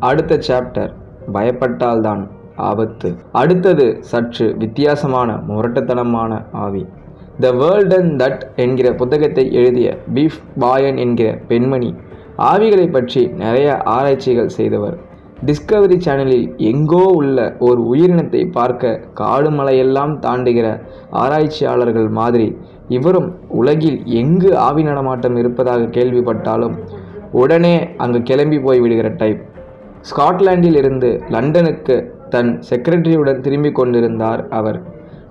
அடுத்த சாப்டர் பயப்பட்டால்தான் ஆபத்து. அடுத்தது சற்று வித்தியாசமான முரட்டுத்தனமான ஆவி. த வேர்ல்ட் அண்ட் தட் என்கிற புத்தகத்தை எழுதிய பீஃப் பாயன் என்கிற பெண்மணி ஆவிகளை பற்றி நிறைய ஆராய்ச்சிகள் செய்தவர். டிஸ்கவரி சேனலில் எங்கோ உள்ள ஒரு உயிரினத்தை பார்க்க காடு மலையெல்லாம் தாண்டுகிற ஆராய்ச்சியாளர்கள் மாதிரி இவரும் உலகில் எங்கு ஆவி நடமாட்டம் இருப்பதாக கேள்விப்பட்டாலும் உடனே அங்கு கிளம்பி போய் விடுகிற டைப் ஸ்காட்லாண்டில் இருந்து லண்டனுக்கு தன் செக்ரட்டரியுடன் திரும்பிக் கொண்டிருந்தார் அவர்.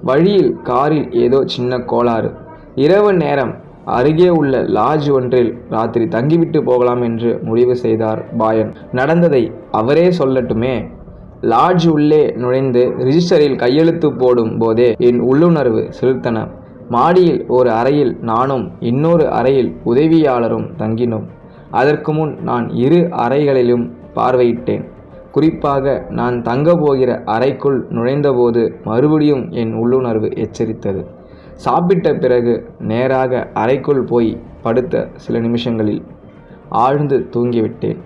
வழியில் காரில் ஏதோ சின்ன கோளாறு. இரவு நேரம் அருகே உள்ள லாட்ஜ் ஒன்றில் ராத்திரி தங்கிவிட்டு போகலாம் என்று முடிவு செய்தார் பாயன். நடந்ததை அவரே சொல்லட்டுமே? லாட்ஜ் உள்ளே நுழைந்து ரிஜிஸ்டரில் கையெழுத்து போடும் போதே என் உள்ளுணர்வு செலுத்தன. மாடியில் ஒரு அறையில் நானும் இன்னொரு அறையில் உதவியாளரும் தங்கினோம். அதற்கு முன் நான் இரு அறைகளிலும் பார்வையிட்டேன். குறிப்பாக நான் தங்க போகிற அறைக்குள் நுழைந்தபோது மறுபடியும் என் உள்ளுணர்வு எச்சரித்தது. சாப்பிட்ட பிறகு நேராக அறைக்குள் போய் படுத்த சில நிமிஷங்களில் ஆழ்ந்து தூங்கிவிட்டேன்.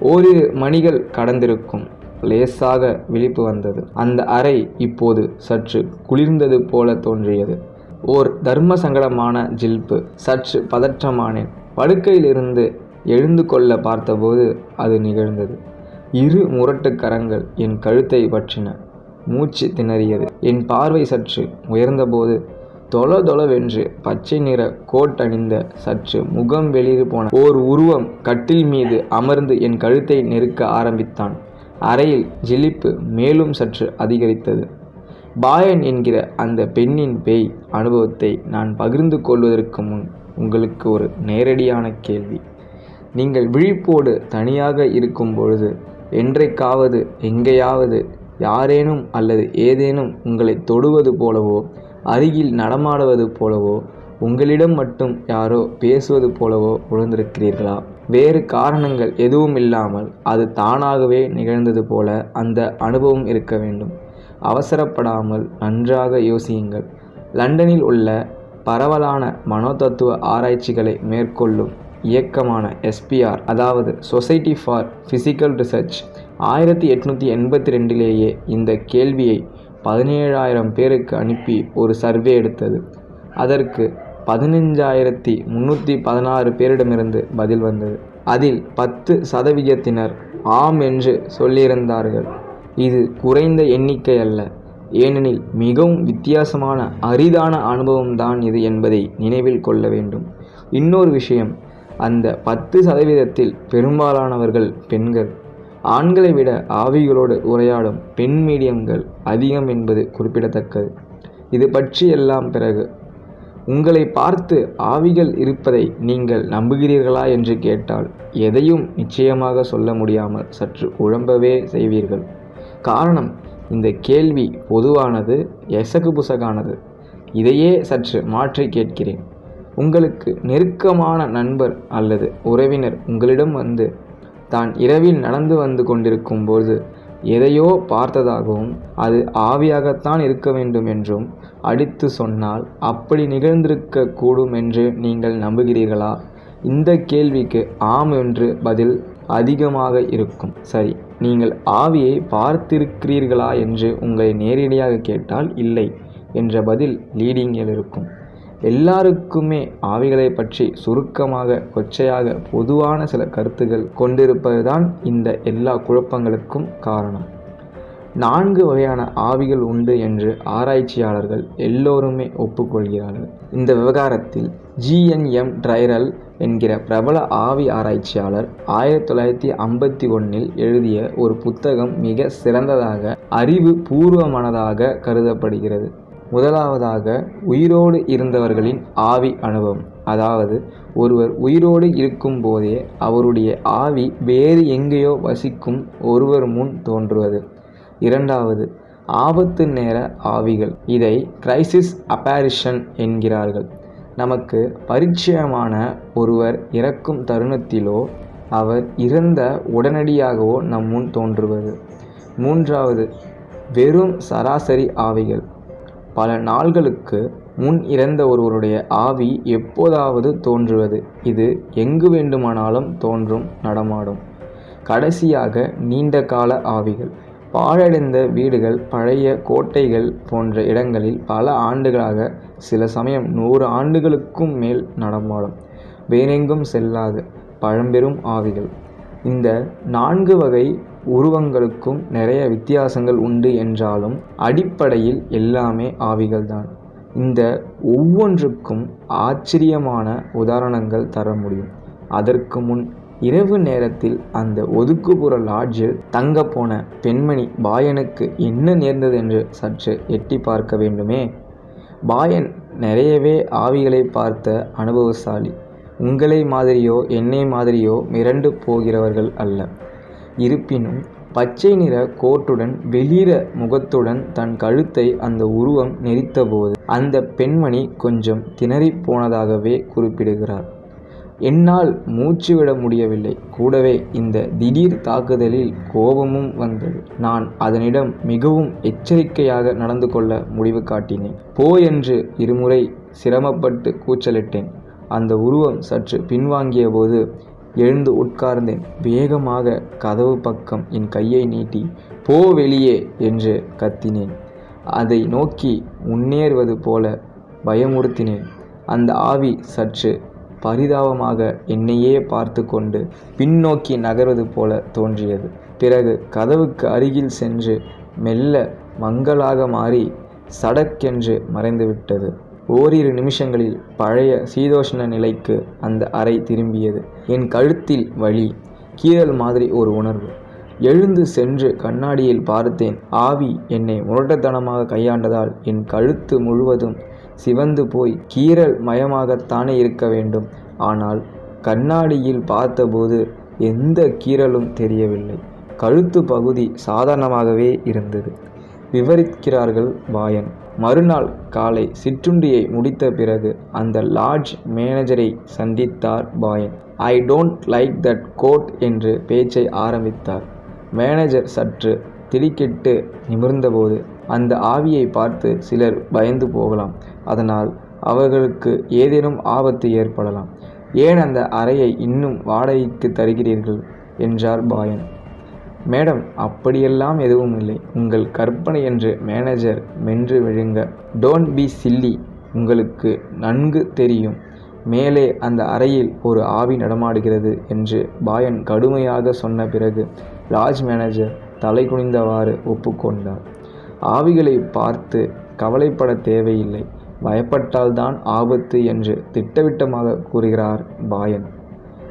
ஓரிரு மணிகள் கடந்திருக்கும். லேசாக விழிப்பு வந்தது. அந்த அறை இப்போது சற்று குளிர்ந்தது போல தோன்றியது. ஓர் தர்ம சங்கடமான ஜில்பு சற்று பதற்றமானேன். படுக்கையிலிருந்து எழுந்து கொள்ள பார்த்தபோது அது நிகழ்ந்தது. இரு முரட்டு கரங்கள் என் கழுத்தை பற்றின. மூச்சு திணறியது. என் பார்வை சற்று உயர்ந்தபோது தொல தொலவென்று பச்சை நிற கோட் அணிந்த சற்று முகம் வெளியே போன ஓர் உருவம் கட்டில் மீது அமர்ந்து என் கழுத்தை நெருக்க ஆரம்பித்தான். அறையில் ஜிலிப்பு மேலும் சற்று அதிகரித்தது. பாயன் என்கிற அந்த பெண்ணின் பேய் அனுபவத்தை நான் பகிர்ந்து கொள்வதற்கு முன் உங்களுக்கு ஒரு நேரடியான கேள்வி. நீங்கள் விழிப்போடு தனியாக இருக்கும் பொழுது என்றைக்காவது எங்கேயாவது யாரேனும் அல்லது ஏதேனும் உங்களை தொடுவது போலவோ அருகில் நடமாடுவது போலவோ உங்களிடம் மட்டும் யாரோ பேசுவது போலவோ உணர்ந்திருக்கிறீர்களா? வேறு காரணங்கள் எதுவும் இல்லாமல் அது தானாகவே நிகழ்ந்தது போல அந்த அனுபவம் இருக்க வேண்டும். அவசரப்படாமல் நன்றாக யோசியுங்கள். லண்டனில் உள்ள பரவலான மனோதத்துவ ஆராய்ச்சிகளை மேற்கொள்ளும் இயக்கமான எஸ்பிஆர் அதாவது சொசைட்டி ஃபார் ஃபிசிக்கல் ரிசர்ச் ஆயிரத்தி எட்நூற்றி எண்பத்தி ரெண்டிலேயே இந்த கேள்வியை பதினேழாயிரம் பேருக்கு அனுப்பி ஒரு சர்வே எடுத்தது. அதற்கு பதினஞ்சாயிரத்தி முந்நூற்றி பதினாறு பேரிடமிருந்து பதில் வந்தது. அதில் பத்து சதவிகிதத்தினர் ஆம் என்று சொல்லியிருந்தார்கள். இது குறைந்த எண்ணிக்கை அல்ல ஏனெனில் மிகவும் வித்தியாசமான அரிதான அனுபவம்தான் இது என்பதை நினைவில் கொள்ள வேண்டும். இன்னொரு விஷயம் அந்த பத்து சதவீதத்தில் பெரும்பாலானவர்கள் பெண்கள். ஆண்களை விட ஆவிகளோடு உரையாடும் பெண் மீடியம்கள் அதிகம் என்பது குறிப்பிடத்தக்கது. இது பற்றி எல்லாம் பிறகு. உங்களை பார்த்து ஆவிகள் இருப்பதை நீங்கள் நம்புகிறீர்களா என்று கேட்டால் எதையும் நிச்சயமாக சொல்ல முடியாமல் சற்று குழம்பவே செய்வீர்கள். காரணம் இந்த கேள்வி பொதுவானது எசகு புசகானது. இதையே சற்று மாற்றி கேட்கிறேன். உங்களுக்கு நெருக்கமான நண்பர் அல்லது உறவினர் உங்களிடம் வந்து தான் இரவில் நடந்து வந்து கொண்டிருக்கும் போது எதையோ பார்த்ததாகவும் அது ஆவியாகத்தான் இருக்க வேண்டும் என்றும் அடித்து சொன்னால் அப்படி நிகழ்ந்திருக்க கூடும் என்று நீங்கள் நம்புகிறீர்களா? இந்த கேள்விக்கு ஆம் என்று பதில் அதிகமாக இருக்கும். சரி நீங்கள் ஆவியை பார்த்திருக்கிறீர்களா என்று உங்களை நேரடியாக கேட்டால் இல்லை என்ற பதில் லீடிங்கில் இருக்கும். எல்லாருக்குமே ஆவிகளை பற்றி சுருக்கமாக கொச்சையாக பொதுவான சில கருத்துகள் கொண்டிருப்பதுதான் இந்த எல்லா குழப்பங்களுக்கும் காரணம். நான்கு வகையான ஆவிகள் உண்டு என்று ஆராய்ச்சியாளர்கள் எல்லோருமே ஒப்புக்கொள்கிறார்கள். இந்த விவகாரத்தில் ஜிஎன்எம் ட்ரைரல் என்கிற பிரபல ஆவி ஆராய்ச்சியாளர் ஆயிரத்தி தொள்ளாயிரத்தி ஐம்பத்தி ஒன்றில் எழுதிய ஒரு புத்தகம் மிக சிறந்ததாக அறிவு பூர்வமானதாக கருதப்படுகிறது. முதலாவதாக உயிரோடு இருந்தவர்களின் ஆவி அனுபவம். அதாவது ஒருவர் உயிரோடு இருக்கும் போதே அவருடைய ஆவி வேறு எங்கேயோ வசிக்கும் ஒருவர் முன் தோன்றுவது. இரண்டாவது ஆபத்து நேர ஆவிகள். இதை கிரைசிஸ் அப்பாரிஷன் என்கிறார்கள். நமக்கு பரிச்சயமான ஒருவர் இறக்கும் தருணத்திலோ அவர் இறந்த உடனடியாகவோ நம் முன் தோன்றுவது. மூன்றாவது வெறும் சராசரி ஆவிகள். பல நாள்களுக்கு முன் இறந்த ஒருவருடைய ஆவி எப்போதாவது தோன்றுவது. இது எங்கு வேண்டுமானாலும் தோன்றும் நடமாடும். கடைசியாக நீண்ட கால ஆவிகள் பாழடைந்த வீடுகள் பழைய கோட்டைகள் போன்ற இடங்களில் பல ஆண்டுகளாக சில சமயம் நூறு ஆண்டுகளுக்கும் மேல் நடமாடும். வேறெங்கும் செல்லாது பழம்பெரும் ஆவிகள். இந்த நான்கு வகை உருவங்களுக்கும் நிறைய வித்தியாசங்கள் உண்டு என்றாலும் அடிப்படையில் எல்லாமே ஆவிகள்தான். இந்த ஒவ்வொன்றுக்கும் ஆச்சரியமான உதாரணங்கள் தர முடியும். அதற்கு முன் இரவு நேரத்தில் அந்த ஒதுக்குப்புற லாட்ஜில் தங்க போன பெண்மணி பாயனுக்கு என்ன நேர்ந்தது என்று சற்று எட்டி பார்க்க வேண்டுமே? பாயன் நிறையவே ஆவிகளை பார்த்த அனுபவசாலி. உங்களை மாதிரியோ என்னை மாதிரியோ மிரண்டு போகிறவர்கள் அல்ல. இருப்பினும் பச்சை நிற கோட்டுடன் வெளிர முகத்துடன் தன் கழுத்தை அந்த உருவம் நெரித்தபோது அந்த பெண்மணி கொஞ்சம் திணறிப் போனதாகவே குறிப்பிடுகிறார். என்னால் மூச்சு விட முடியவில்லை. கூடவே இந்த திடீர் தாக்குதலில் கோபமும் வந்தது. நான் அதனிடம் மிகவும் எச்சரிக்கையாக நடந்து கொள்ள முடிவு காட்டினேன். போ என்று இருமுறை சிரமப்பட்டு கூச்சலிட்டேன். அந்த உருவம் சற்று பின்வாங்கிய போது எழுந்து உட்கார்ந்தேன். வேகமாக கதவு பக்கம் என் கையை நீட்டி போ வெளியே என்று கத்தினேன். அதை நோக்கி முன்னேறுவது போல பயமுறுத்தினேன். அந்த ஆவி சற்று பரிதாபமாக என்னையே பார்த்து கொண்டு பின்னோக்கி நகர்வது போல தோன்றியது. பிறகு கதவுக்கு அருகில் சென்று மெல்ல மங்களாக மாறி சடக்கென்று மறைந்துவிட்டது. ஓரிரு நிமிஷங்களில் பழைய சீதோஷ்ண நிலைக்கு அந்த அறை திரும்பியது. என் கழுத்தில் வழி கீறல் மாதிரி ஒரு உணர்வு. எழுந்து சென்று கண்ணாடியில் பார்த்தேன் ஆவி என்னை முரட்டத்தனமாக கையாண்டதால் என் கழுத்து முழுவதும் சிவந்து போய் கீறல் மயமாகத்தானே இருக்க வேண்டும். ஆனால் கண்ணாடியில் பார்த்தபோது எந்த கீறலும் தெரியவில்லை. கழுத்து பகுதி சாதாரணமாகவே இருந்தது. விவரிக்கிறார்கள் வாயன். மறுநாள் காலை சிற்றுண்டியை முடித்த பிறகு அந்த லாட்ஜ் மேனேஜரை சந்தித்தார் Bayan. I don't like that coat என்று பேச்சை ஆரம்பித்தார். மேனேஜர் சற்று திடுக்கிட்டு நிமிர்ந்தபோது அந்த ஆவியை பார்த்து சிலர் பயந்து போகலாம். அதனால் அவர்களுக்கு ஏதேனும் ஆபத்து ஏற்படலாம். ஏன் அந்த அறையை இன்னும் வாடகைக்கு தருகிறீர்கள்? என்றார் பாயன். மேடம் அப்படியெல்லாம் எதுவும் இல்லை. உங்கள் கற்பனை என்று மேனேஜர் மென்று விழுங்க. டோன்ட் பி சில்லி உங்களுக்கு நன்கு தெரியும். மேலே அந்த அறையில் ஒரு ஆவி நடமாடுகிறது என்று பாயன் கடுமையாக சொன்ன பிறகு லாட்ஜ் மேனேஜர் தலை குனிந்தவாறு ஒப்புக்கொண்டார். ஆவிகளை பார்த்து கவலைப்பட தேவையில்லை. பயப்பட்டால்தான் ஆபத்து என்று திட்டவிட்டமாக கூறுகிறார் பாயன்.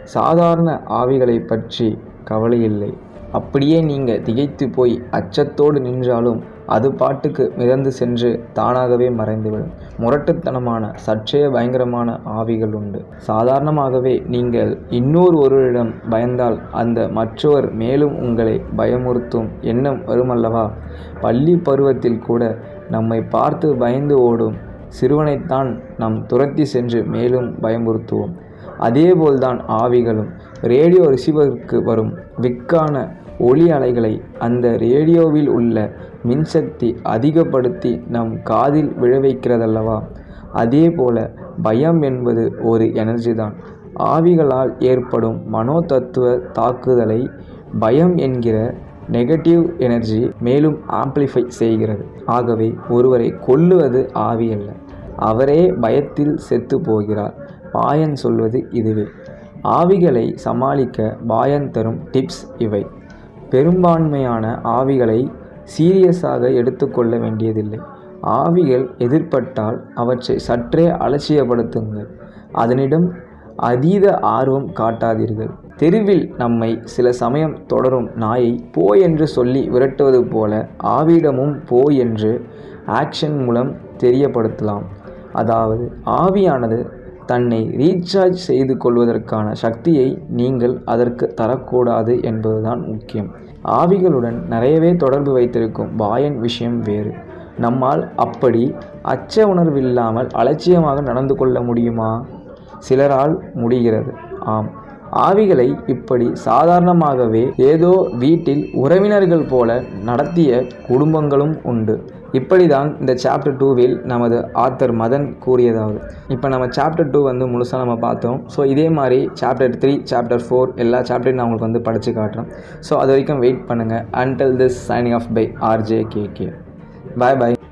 சாதாரண ஆவிகளை பற்றி கவலையில்லை அப்படியே நீங்கள் திகைத்து போய் அச்சத்தோடு நின்றாலும் அது பாட்டுக்கு மிதந்து சென்று தானாகவே மறைந்துவிடும். முரட்டுத்தனமான சற்றே பயங்கரமான ஆவிகள் உண்டு. சாதாரணமாகவே நீங்கள் இன்னொரு ஒருவரிடம் பயந்தால் அந்த மற்றவர் மேலும் உங்களை பயமுறுத்தும் எண்ணம் வருமல்லவா? பள்ளி பருவத்தில் கூட நம்மை பார்த்து பயந்து ஓடும் சிறுவனைத்தான் நாம் துரத்தி சென்று மேலும் பயமுறுத்துவோம். அதேபோல்தான் ஆவிகளும். ரேடியோ ரிசீவருக்கு வரும் விக்கான ஒளி அலைகளை அந்த ரேடியோவில் உள்ள மின்சக்தி அதிகப்படுத்தி நம் காதில் விழவைக்கிறதல்லவா? அதே போல பயம் என்பது ஒரு எனர்ஜி தான். ஆவிகளால் ஏற்படும் மனோதத்துவ தாக்குதலை பயம் என்கிற நெகட்டிவ் எனர்ஜி மேலும் ஆம்ப்ளிஃபை செய்கிறது. ஆகவே ஒருவரை கொல்லுவது ஆவி அல்ல. அவரே பயத்தில் செத்து போகிறார். பாயன் சொல்வது இதுவே. ஆவிகளை சமாளிக்க பாயன் தரும் டிப்ஸ் இவை. பெரும்பான்மையான ஆவிகளை சீரியஸாக எடுத்துக்கொள்ள வேண்டியதில்லை. ஆவிகள் எதிர்பட்டால் அவற்றை சற்றே அலட்சியப்படுத்துங்கள். அதனிடம் அதீத ஆர்வம் காட்டாதீர்கள். தெருவில் நம்மை சில சமயம் தொடரும் நாயை போ என்று சொல்லி விரட்டுவது போல ஆவியிடமும் போ என்று ஆக்ஷன் மூலம் தெரியப்படுத்தலாம். அதாவது ஆவியானது தன்னை ரீசார்ஜ் செய்து கொள்வதற்கான சக்தியை நீங்கள் அதற்கு தரக்கூடாது என்பதுதான் முக்கியம். ஆவிகளுடன் நிறையவே தொடர்பு வைத்திருக்கும் பாயன் விஷயம் வேறு. நம்மால் அப்படி அச்ச உணர்வில்லாமல் அலட்சியமாக நடந்து கொள்ள முடியுமா? சிலரால் முடிகிறது. ஆம். ஆவிகளை இப்படி சாதாரணமாகவே ஏதோ வீட்டில் உறவினர்கள் போல நடத்திய குடும்பங்களும் உண்டு. இப்படி தான் இந்த சாப்டர் டூவில் நமது ஆத்தர் மதன் கூறியதாவது. இப்போ நம்ம சாப்டர் டூ வந்து முழுசாக நம்ம பார்த்தோம். ஸோ இதே மாதிரி சாப்டர் த்ரீ சாப்டர் ஃபோர் எல்லா சாப்டரையும் நான் உங்களுக்கு வந்து படித்து காட்டுறேன். ஸோ அது வரைக்கும் வெயிட் பண்ணுங்கள் until this signing off by RJ K K bye bye